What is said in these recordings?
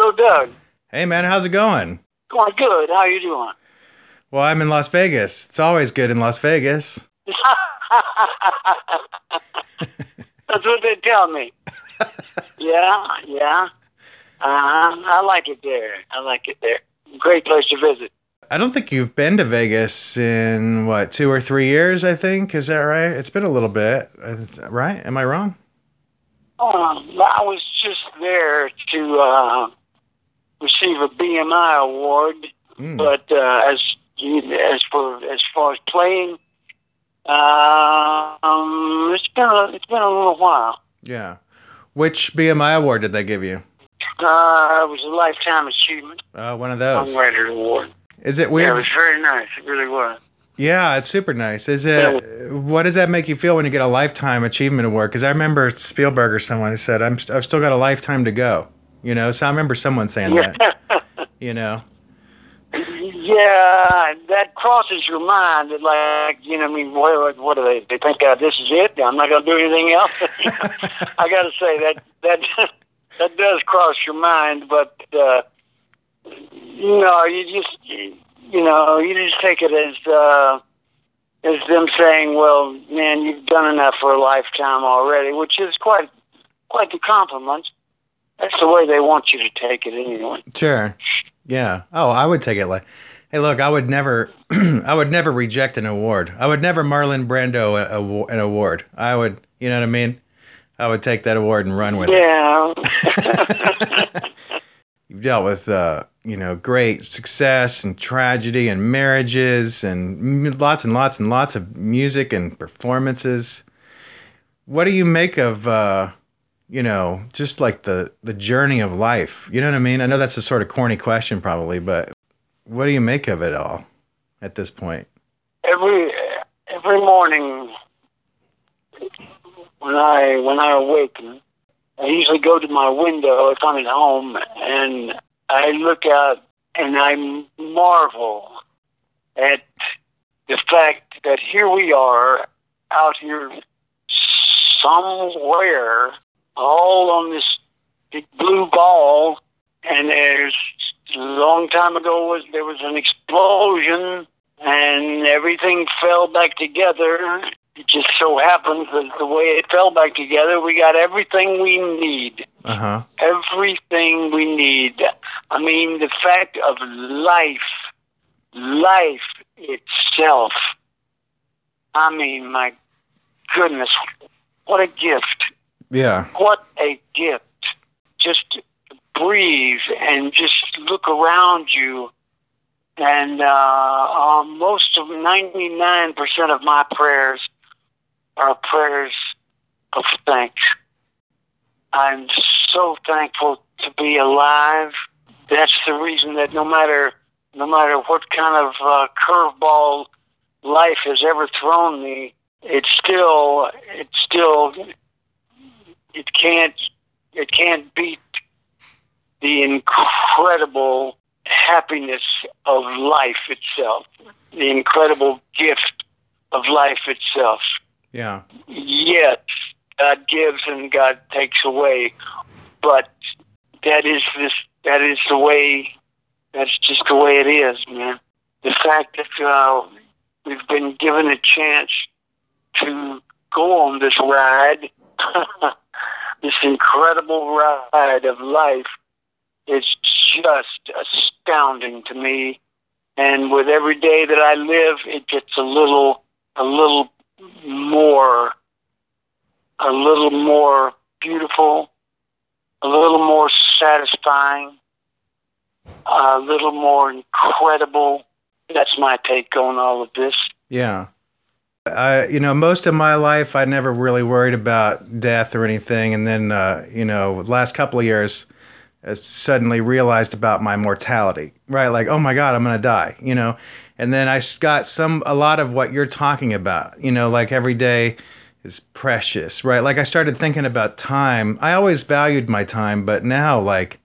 Hello, Doug. Hey, man, how's it going? Going good. How you doing? Well, I'm in Las Vegas. It's always good in Las Vegas. That's what they tell me. yeah, yeah. Uh, I like it there. I like it there. Great place to visit. I don't think you've been to Vegas in what two or three years. I think is that right? It's been a little bit, right? Am I wrong? Um, I was just there to uh, receive a BMI award, mm. but uh, as as for as far as playing, uh, um, it's been a, it's been a little while. Yeah. Which BMI award did they give you? Uh, it was a lifetime achievement. Uh, one of those. Songwriter award. Is it weird? Yeah, it was very nice. It really was. Yeah, it's super nice. Is it? What does that make you feel when you get a lifetime achievement award? Because I remember Spielberg or someone said, "I'm I've still got a lifetime to go." You know, so I remember someone saying that. you know. Yeah, that crosses your mind. That like, you know, I mean, what, what do they? They think uh, this is it. I'm not going to do anything else. I got to say that that that does cross your mind, but uh, no, you just you know you just take it as uh, as them saying, "Well, man, you've done enough for a lifetime already," which is quite quite the compliment. That's the way they want you to take it, anyway. Sure. Yeah. Oh, I would take it like, hey, look, I would never, I would never reject an award. I would never Marlon Brando a, a, an award. I would, you know what I mean? I would take that award and run with yeah. it. Yeah. You've dealt with, uh, you know, great success and tragedy and marriages and lots and lots and lots of music and performances. What do you make of, uh, you know, just like the the journey of life? You know what I mean? I know that's a sort of corny question, probably, but what do you make of it all at this point? Every every morning when I when I awaken, I usually go to my window if I'm at home, and I look out and I marvel at the fact that here we are out here somewhere, all on this big blue ball, and there's a long time ago was there was an explosion and everything fell back together it just so happens that the way it fell back together, we got everything we need. Uh-huh. Everything we need. I mean, the fact of life, life itself. I mean, my goodness, what a gift. Yeah. What a gift. Just breathe and just look around you. And uh, uh, most of 99% of my prayers are prayers of thanks. I'm so thankful to be alive. That's the reason that no matter no matter what kind of uh, curveball life has ever thrown me, it's still it's still it can't it can't beat the incredible happiness of life itself, the incredible gift of life itself. Yeah. Yes, God gives and God takes away, but that is this. That is the way. That's just the way it is, man. The fact that uh, we've been given a chance to go on this ride, this incredible ride of life, is just astounding to me. And with every day that I live, it gets a little, a little more, a little more beautiful, a little more satisfying, a little more incredible. That's my take on all of this. Yeah. I, you know, most of my life, I never really worried about death or anything. And then, uh, you know, the last couple of years, I suddenly realized about my mortality, right? Like, oh my God, I'm going to die, you know? and then I got some a lot of what you're talking about. You know, like every day is precious, right? Like I started thinking about time. I always valued my time, but now like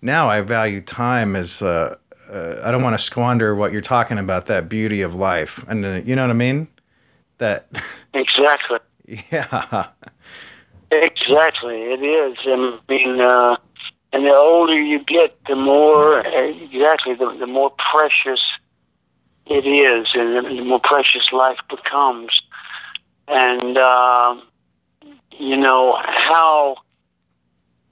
now I value time as uh, uh, I don't want to squander what you're talking about that beauty of life, and uh, you know what I mean? That exactly. yeah. Exactly, it is. I mean, uh, and the older you get, the more exactly the, the more precious it is, and the, the more precious life becomes. And uh, you know how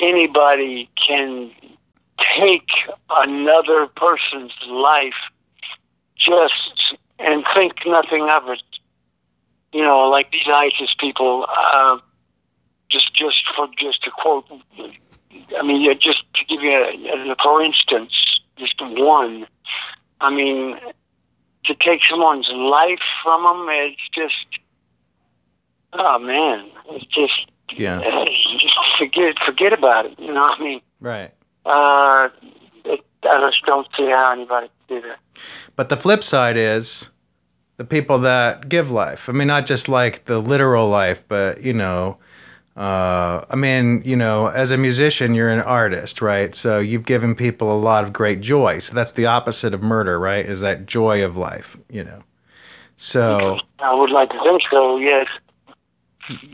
anybody can take another person's life just and think nothing of it. You know, like these ISIS people. Uh, just, just for just to quote. I mean, just to give you a, a for instance, just one. I mean, to take someone's life from them, it's just, oh man, it's just, yeah, uh, just forget, forget about it. You know, what I mean, right. Uh, it, I just don't see how anybody can do that. But the flip side is the people that give life. I mean, not just like the literal life, but you know, uh, I mean, you know, as a musician, you're an artist, right? So you've given people a lot of great joy. So that's the opposite of murder, right? Is that joy of life, you know? So I would like to think so. Yes.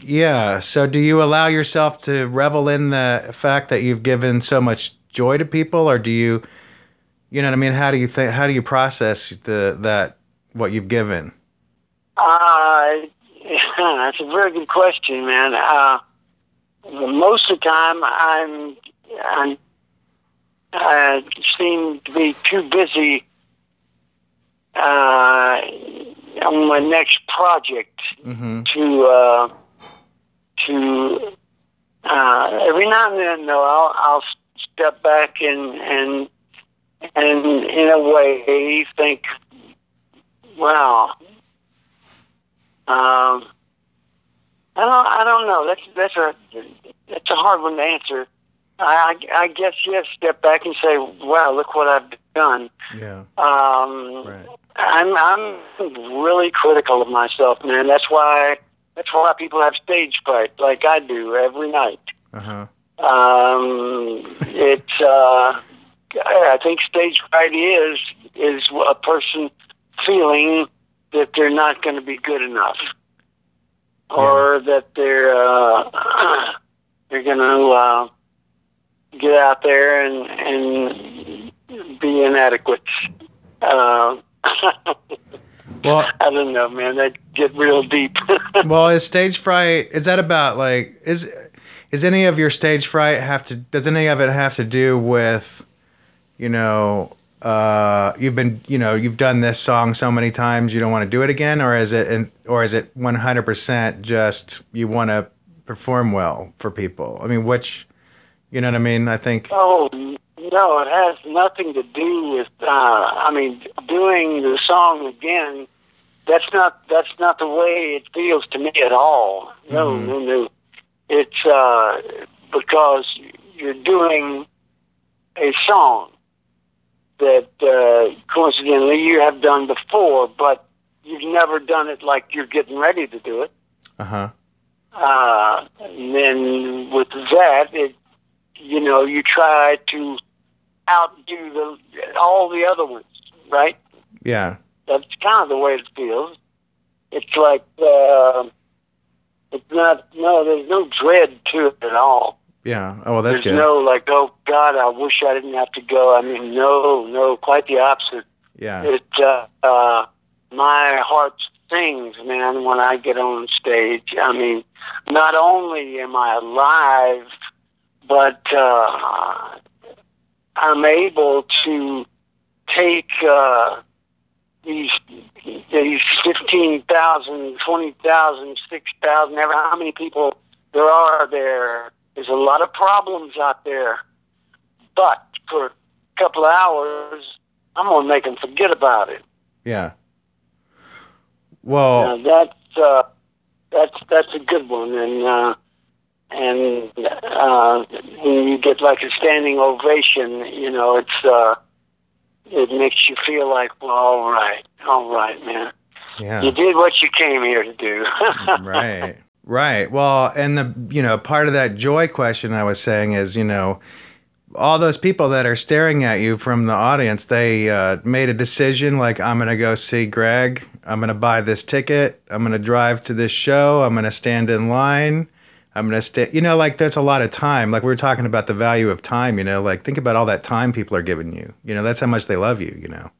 Yeah. So do you allow yourself to revel in the fact that you've given so much joy to people, or do you, you know what I mean? How do you think? How do you process the that what you've given? Uh, that's a very good question, man. Uh, most of the time I'm, I'm I seem to be too busy uh, on my next project mm-hmm. to uh, to uh, every now and then though I'll, I'll step back and and and in a way think, wow. Um, I don't. I don't know. That's that's a that's a hard one to answer. I I guess you have to step back and say, "Wow, look what I've done." Yeah. Um, right. I'm I'm really critical of myself, man. That's why that's why people have stage fright, like I do every night. Uh huh. Um, it's uh, I think stage fright is is a person feeling that they're not going to be good enough or yeah. that they're uh, they're going to uh, get out there and and be inadequate. Uh, well, I don't know, man. That get real deep. well, is stage fright? Is that about like is is any of your stage fright have to? Does any of it have to do with, you know, uh, you've been you know you've done this song so many times you don't want to do it again? Or is it or is it 100% just you want to perform well for people? I mean which you know what i mean? I think oh no it has nothing to do with uh, i mean doing the song again that's not that's not the way it feels to me at all. No mm-hmm. no no. It's uh, because you're doing a song that uh, coincidentally you have done before, but you've never done it like you're getting ready to do it. Uh-huh. Uh And then with that, it you know you try to outdo the all the other ones, right? Yeah. That's kind of the way it feels. It's like uh, it's not no, there's no dread to it at all. Yeah. Oh, well, that's There's good. no like, oh God, I wish I didn't have to go. I mean, no, no, quite the opposite. Yeah. It, uh, uh, my heart sings, man, when I get on stage. I mean, not only am I alive, but uh, I'm able to take uh, these these 15,000, 20,000, 6,000, ever how many people there are there there's a lot of problems out there, but for a couple of hours, I'm gonna make them forget about it. Yeah. Well, that's uh, that's that's a good one, and uh, and uh, when you get like a standing ovation, you know, it's uh, it makes you feel like, well, all right, all right, man. Yeah. You did what you came here to do. right. Right. Well, and the you know part of that joy question I was saying is you know all those people that are staring at you from the audience they uh, made a decision like I'm gonna go see Gregg. I'm gonna buy this ticket. I'm gonna drive to this show. I'm gonna stand in line. I'm gonna stay. You know, like there's a lot of time. Like we were talking about the value of time. You know, like think about all that time people are giving you. You know, that's how much they love you. You know.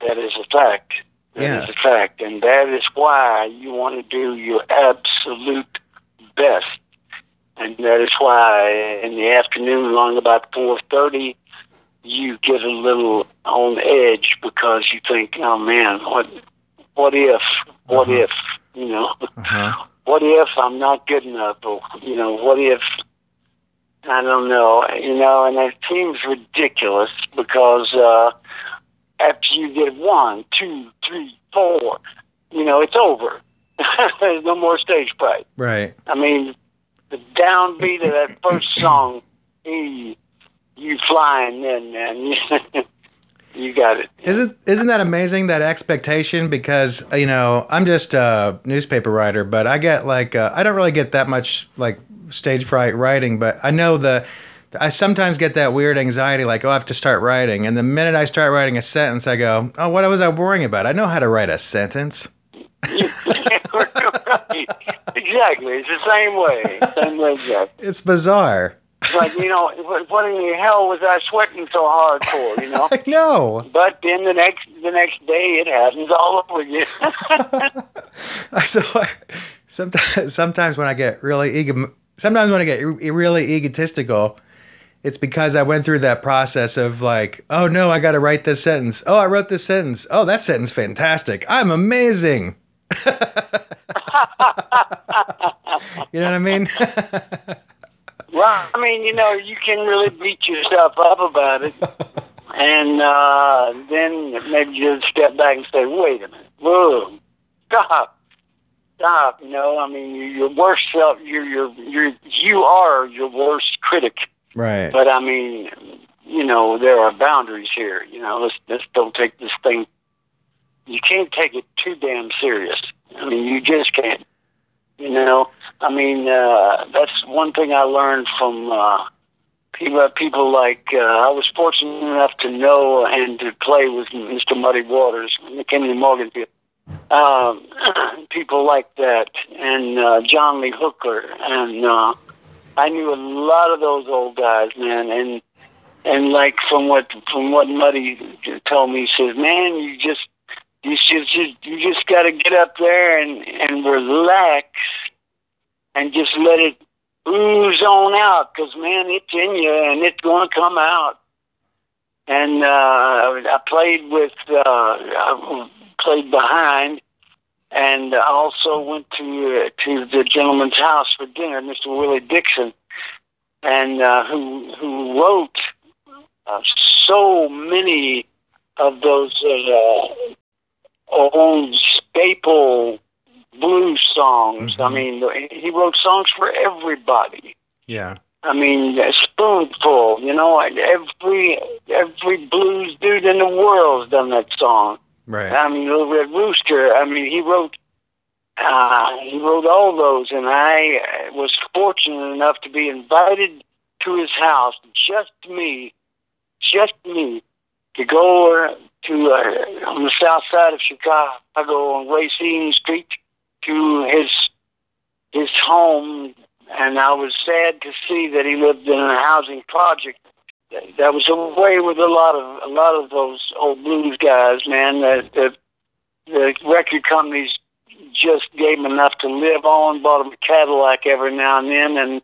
That is a fact. That Yeah. is a fact, and that is why you want to do your absolute best. And that is why in the afternoon, along about four thirty, you get a little on edge because you think, "Oh man, what, what if, what Uh-huh. if, you know, Uh-huh. what if I'm not good enough, or you know, what if I don't know, you know, and it seems ridiculous because uh, after you get one, two, three, four, you know, it's over. There's no more stage fright. Right. I mean, the downbeat of that first song, you, you flying in, man. you got it. Isn't isn't that amazing that expectation? Because you know I'm just a newspaper writer, but I get like uh, I don't really get that much like stage fright writing, but I know the I sometimes get that weird anxiety like oh I have to start writing, and the minute I start writing a sentence, I go oh what was I worrying about? I know how to write a sentence. right. Exactly. It's the same way. Same way, Jeff. It's bizarre. Like, you know, what, in the hell was I sweating so hard for, you know? I know. But then the next the next day it happens all over again. so I, sometimes sometimes when I get really ego, sometimes when I get really egotistical, it's because I went through that process of like, oh no, I got to write this sentence. Oh, I wrote this sentence. Oh, that sentence fantastic. I'm amazing. you know what I mean? well, I mean, you know, you can really beat yourself up about it. And uh, then maybe just step back and say, wait a minute. Whoa. Stop. Stop. You know, I mean, you- your worst self, you're, you're, you're, you are your worst critic. Right. But I mean, you know, there are boundaries here. You know, let's let's don't take this thing. You can't take it too damn serious. I mean, you just can't. You know, I mean, uh, that's one thing I learned from uh, people. People like uh, I was fortunate enough to know and to play with Mr. Muddy Waters, McKinley Morganfield. Um, people like that, and uh, John Lee Hooker, and uh, I knew a lot of those old guys, man, and and like from what from what Muddy told me, he says, man, you just you just you, just got to get up there and and relax and just let it ooze on out, because man, it's in you and it's going to come out. And uh, I played with uh, I played behind. And I also went to uh, to the gentleman's house for dinner, Mr. Willie Dixon, and uh, who who wrote uh, so many of those uh, old staple blues songs. I mean, he wrote songs for everybody. Yeah. I mean, a spoonful. You know, every every blues dude in the world's done that song. Right. I mean, Little Red Rooster. I mean, he wrote uh, he wrote all those, and I uh, was fortunate enough to be invited to his house, just me, just me, to go to uh, on the south side of Chicago on Racine Street to his his home, and I was sad to see that he lived in a housing project. That was a way with a lot of a lot of those old blues guys, man. That the, the record companies just gave them enough to live on, bought them a Cadillac every now and then, and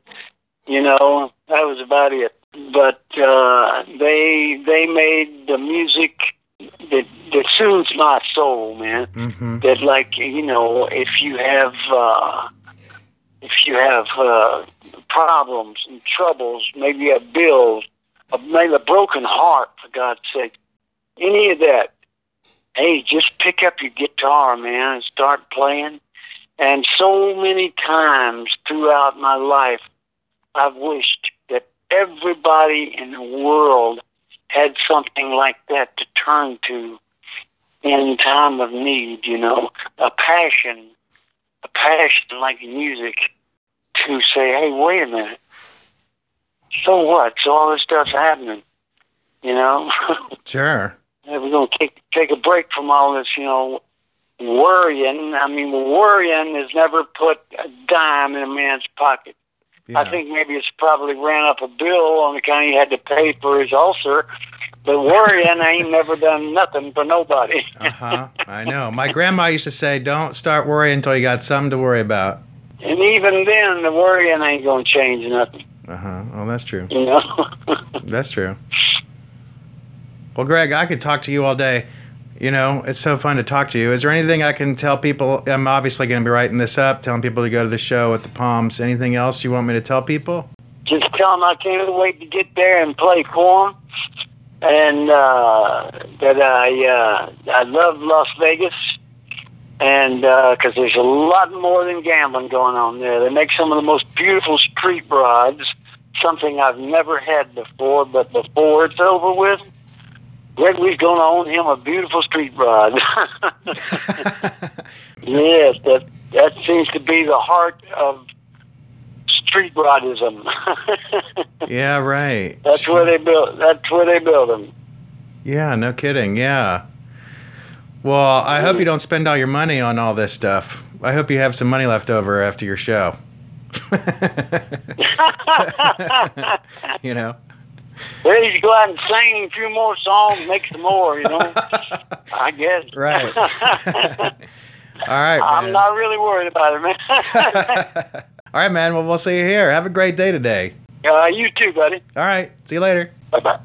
you know that was about it. But uh, they they made the music that that soothes my soul, man. Mm-hmm. That like you know, if you have uh, if you have uh, problems and troubles, maybe you have bills, maybe a broken heart, for God's sake, any of that. Hey, just pick up your guitar, man, and start playing. And so many times throughout my life, I've wished that everybody in the world had something like that to turn to in time of need, you know, a passion, a passion like music to say, hey, wait a minute. So what? So all this stuff's happening, you know? Sure. We're going to take, take a break from all this, you know, worrying. I mean, worrying has never put a dime in a man's pocket. Yeah. I think maybe it's probably ran up a bill on the kind he had to pay for his ulcer. But worrying ain't never done nothing for nobody. uh huh. I know. My grandma used to say, "Don't start worrying until you got something to worry about." And even then, the worrying ain't gonna change nothing. Uh huh. Well, that's true. You know. That's true. Well, Gregg, I could talk to you all day. You know, it's so fun to talk to you. Is there anything I can tell people? I'm obviously going to be writing this up, telling people to go to the show at the Palms. Anything else you want me to tell people? Just tell them I can't wait to get there and play for 'em, and uh, that I uh, I love Las Vegas, and uh, because there's a lot more than gambling going on there. They make some of the most beautiful street rods, something I've never had before. But before it's over with, Gregory's going to own him a beautiful street rod. yes, that that seems to be the heart of street rodism. Yeah, right. that's where they build. That's where they build them. Yeah, no kidding. Yeah. Well, I hope you don't spend all your money on all this stuff. I hope you have some money left over after your show. you know. Ready to go out and sing a few more songs, make some more. You know, I guess. Right. all right, I'm man. not really worried about it, man. all right, man. Well, we'll see you here. Have a great day today. uh, you too, buddy. All right. See you later. Bye bye.